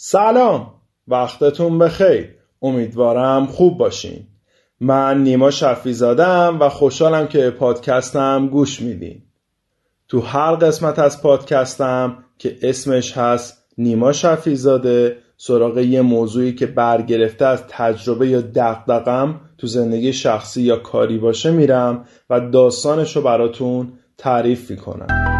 سلام وقتتون بخیر. امیدوارم خوب باشین. من نیما شفی زادم و خوشحالم که پادکستم گوش میدین. تو هر قسمت از پادکستم که اسمش هست نیما شفی زاده سراغ یه موضوعی که برگرفته از تجربه یا دقدقم تو زندگی شخصی یا کاری باشه میرم و داستانش رو براتون تعریف می‌کنم.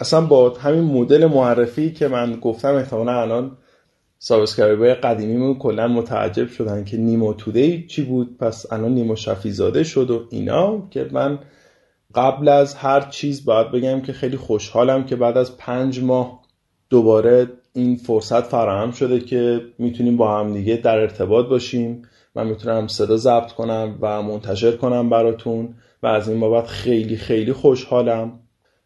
اصلا با همین مدل معرفی که من گفتم احتمالا الان subscriber قدیمی کلا متعجب شدن که نیما Today چی بود. پس الان نیما شفیزاده شد و اینا که من قبل از هر چیز باید بگم که خیلی خوشحالم که بعد از پنج ماه دوباره این فرصت فراهم شده که می‌تونیم با هم دیگه در ارتباط باشیم. من می‌تونم صدا ضبط کنم و منتشر کنم براتون و از این بابت خیلی خیلی خوشحالم.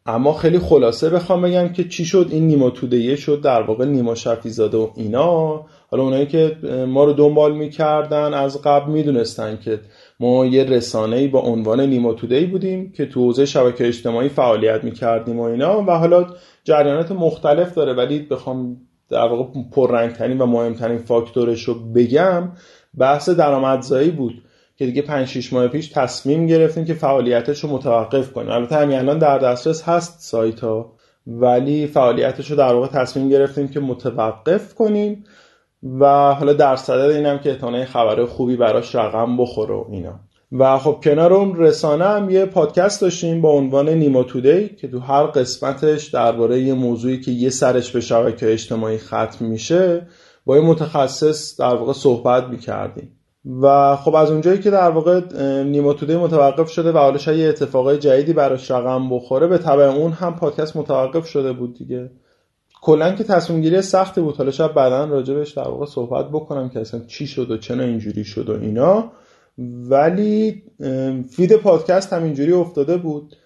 اما خیلی خلاصه بخوام بگم که چی شد؟ این نیما تودهیه شد در واقع نیما شفیزاده و اینا. حالا اونایی که ما رو دنبال می‌کردن از قبل می‌دونستن که ما یه رسانه‌ای با عنوان نیما تودهی بودیم که تو حوزه شبکه اجتماعی فعالیت می‌کردیم و اینا. و حالا جریانات مختلف داره ولی بخوام در واقع پررنگترین و مهمترین فاکتورش رو بگم بحث درآمدزایی بود. که دیگه 5 6 ماه پیش تصمیم گرفتیم که فعالیتش رو متوقف کنیم. البته همین الان در دسترس هست سایت ها ولی فعالیتش رو در واقع تصمیم گرفتیم که متوقف کنیم و حالا در صدد اینم که احتمالاً خبر خوبی براش رقم بخوره و اینا. و خب کنار اون رسانه هم یه پادکست داشتیم با عنوان نیما تودی که تو هر قسمتش درباره یه موضوعی که یه سرش به شبکه اجتماعی ختم میشه با یه متخصص در واقع صحبت می‌کردیم. و خب از اونجایی که در واقع نیما متوقف شده و حالا یه اتفاقای جدیدی براش رقم بخوره به طبع اون هم پادکست متوقف شده بود دیگه. کلا که تصمیم گیری سختی بود. حالا شاید بعدا راجبش در واقع صحبت بکنم که اصلا چی شد و چرا اینجوری شد و اینا. ولی فید پادکست هم اینجوری افتاده بود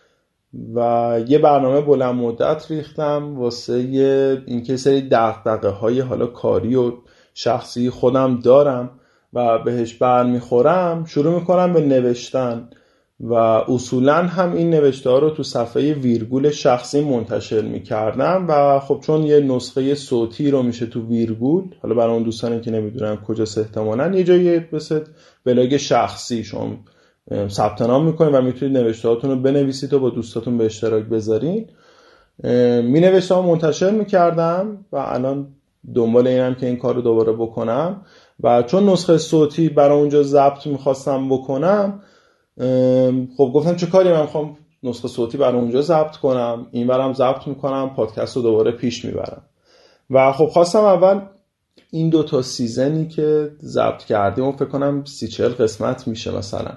و یه برنامه بلند مدت ریختم واسه اینکه سری دقدقه های حالا کاری و شخصی خودم دارم. و بهش برمیخورم شروع می‌کنم به نوشتن و اصولا هم این نوشته ها رو تو صفحه ویرگول شخصی منتشر می‌کردم و خب چون یه نسخه صوتی رو میشه تو ویرگول حالا برای اون دوستانی که نمی‌دونم کجا احتمالا یه جایی مثل بلاگ شخصی شما ثبت نام می‌کنید و می‌تونید نوشته رو بنویسید و با دوستاتون به اشتراک بذارین می نوشته ها منتشر می‌کردم و الان دنبال اینم که این کار رو دوباره بکنم. و چون نسخه صوتی برای اونجا ضبط می‌خواستم بکنم خب گفتم چه کاری من می‌خوام نسخه صوتی برای اونجا ضبط کنم؟ این برم ضبط می‌کنم پادکست رو دوباره پیش می‌برم. و خب خواستم اول این دو تا season ی که ضبط کردیم و فکر کنم سی چل قسمت میشه مثلا.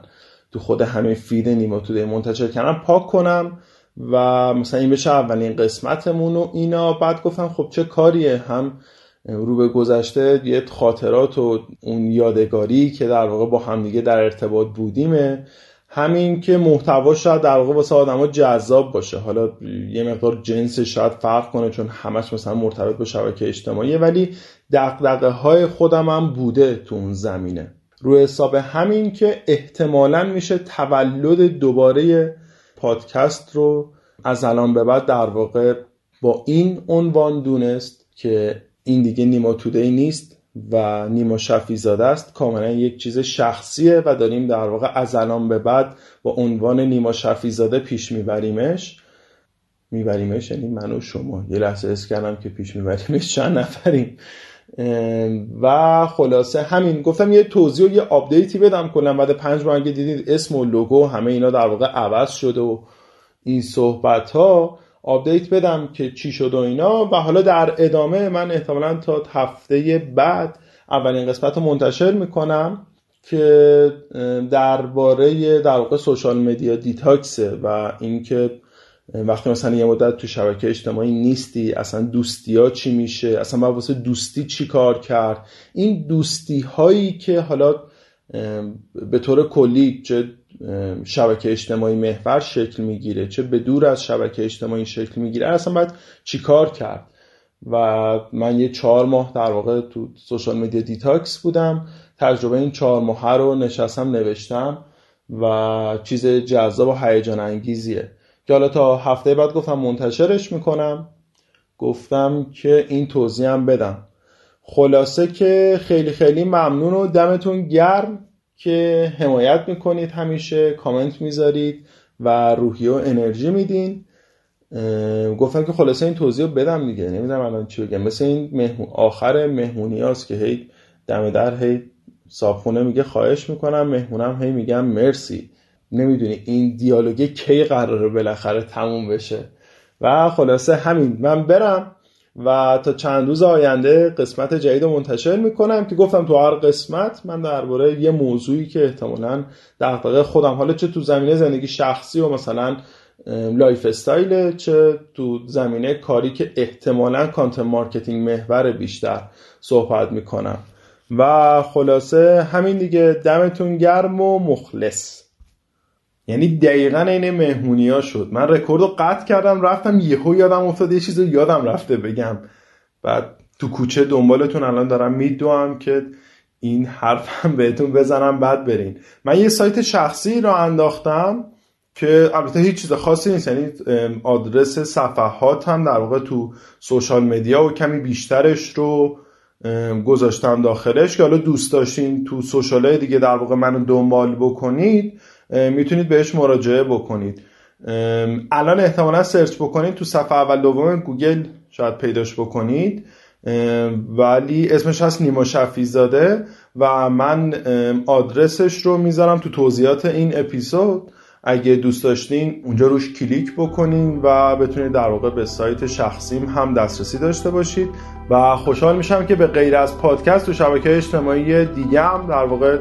تو خود همین feed نیما Today منتشر کردم پاک کنم. و مثلا این بشه اولین قسمتمون و اینا. بعد گفتم خب چه کاریه؟ هم رو به گذشته یه خاطرات و اون یادگاری که در واقع با همدیگه در ارتباط بودیمه. همین که محتوا شاید در واقع واسه آدما جذاب باشه. حالا یه مقدار جنس شاید فرق کنه چون همش مثلا مرتبط با شبکه اجتماعیه ولی دقدقه های خودم هم بوده تو اون زمینه. رو حساب همین که احتمالا میشه تولد دوباره پادکست رو از الان به بعد در واقع با این عنوان دونست که این دیگه نیما Today نیست و نیما شفیزاده است. کاملا یک چیز شخصیه و داریم در واقع از الان به بعد با عنوان نیما شفیزاده پیش میبریمش. میبریمش یعنی من و شما. یه لحظه حس کردم که پیش میبریمش چند نفریم. و خلاصه همین گفتم یه توضیح و یه update ی بدم کلا بعد پنج ماه دیدید اسم و لوگو همه اینا در واقع عوض شده و این صحبت ها update بدم که چی شد و اینا. و حالا در ادامه من احتمالا تا هفته بعد اولین قسمت رو منتشر می‌کنم که درباره در واقع social media detox ه و اینکه وقتی مثلا یه مدت تو شبکه اجتماعی نیستی اصلا دوستی ها چی میشه؟ اصلا باید واسه دوستی چی کار کرد؟ این دوستی هایی که حالا به طور کلی چه شبکه اجتماعی محور شکل می‌گیره چه به دور از شبکه اجتماعی شکل می‌گیره اصلا باید چی کار کرد؟ و من یه چهار ماه در واقع تو social media detox بودم تجربه این چهار ماه رو نشستم نوشتم و چیز جذاب و هیجان انگیزیه. که حالا تا هفته بعد گفتم منتشرش می‌کنم. گفتم که این توضیح هم بدم. خلاصه که خیلی خیلی ممنون و دمتون گرم که حمایت می‌کنید همیشه کامنت می‌ذارید و روحی و انرژی میدین. گفتم که خلاصه این توضیح رو بدم دیگه. نمی‌دونم الان چی بگم. مثل این مهمون آخر مهمونی هاست که هی دم در هی صابخونه میگه خواهش می‌کنم. مهمونم هی میگم مرسی. نمی‌دونی این دیالوگه کی قراره بالاخره تموم بشه. و خلاصه همین من برم و تا چند روز آینده قسمت جدید رو منتشر می‌کنم که گفتم تو هر قسمت من درباره یه موضوعی که احتمالا دغدغه خودم حالا چه تو زمینه زندگی شخصی و مثلا lifestyle چه تو زمینه کاری که احتمالا content marketing محور بیشتر صحبت می‌کنم. و خلاصه همین دیگه دمتون گرم و مخلص. یعنی دقیقا این مهمونی ها شد. من رکورد رو قطع کردم رفتم یهو یادم افتاد یه چیز یادم رفته بگم. بعد تو کوچه دنبالتون الان دارم میدوام که این حرفم بهتون بزنم بعد برین. من یه سایت شخصی رو انداختم که البته هیچ چیز خاصی نیست. یعنی آدرس صفحات هم در واقع تو سوشال مدیا و کمی بیشترش رو گذاشتم داخلش. که حالا دوست داشتین تو سوشال دیگه در واقع منو دنبال بکنید می‌تونید بهش مراجعه بکنید. الان احتمالا search بکنید تو صفحه اول دوم گوگل شاید پیداش بکنید. ولی اسمش هست نیما شفیزاده و من آدرسش رو می‌ذارم تو توضیحات این اپیزود. اگه دوست داشتین اونجا روش کلیک بکنین و بتونید در واقع به سایت شخصیم هم دسترسی داشته باشید. و خوشحال میشم که به غیر از پادکست و شبکه اجتماعی دیگه هم در واقع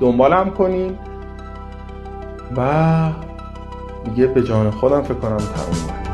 دنبالم کنین. و دیگه به جان خودم فکر کنم تموم.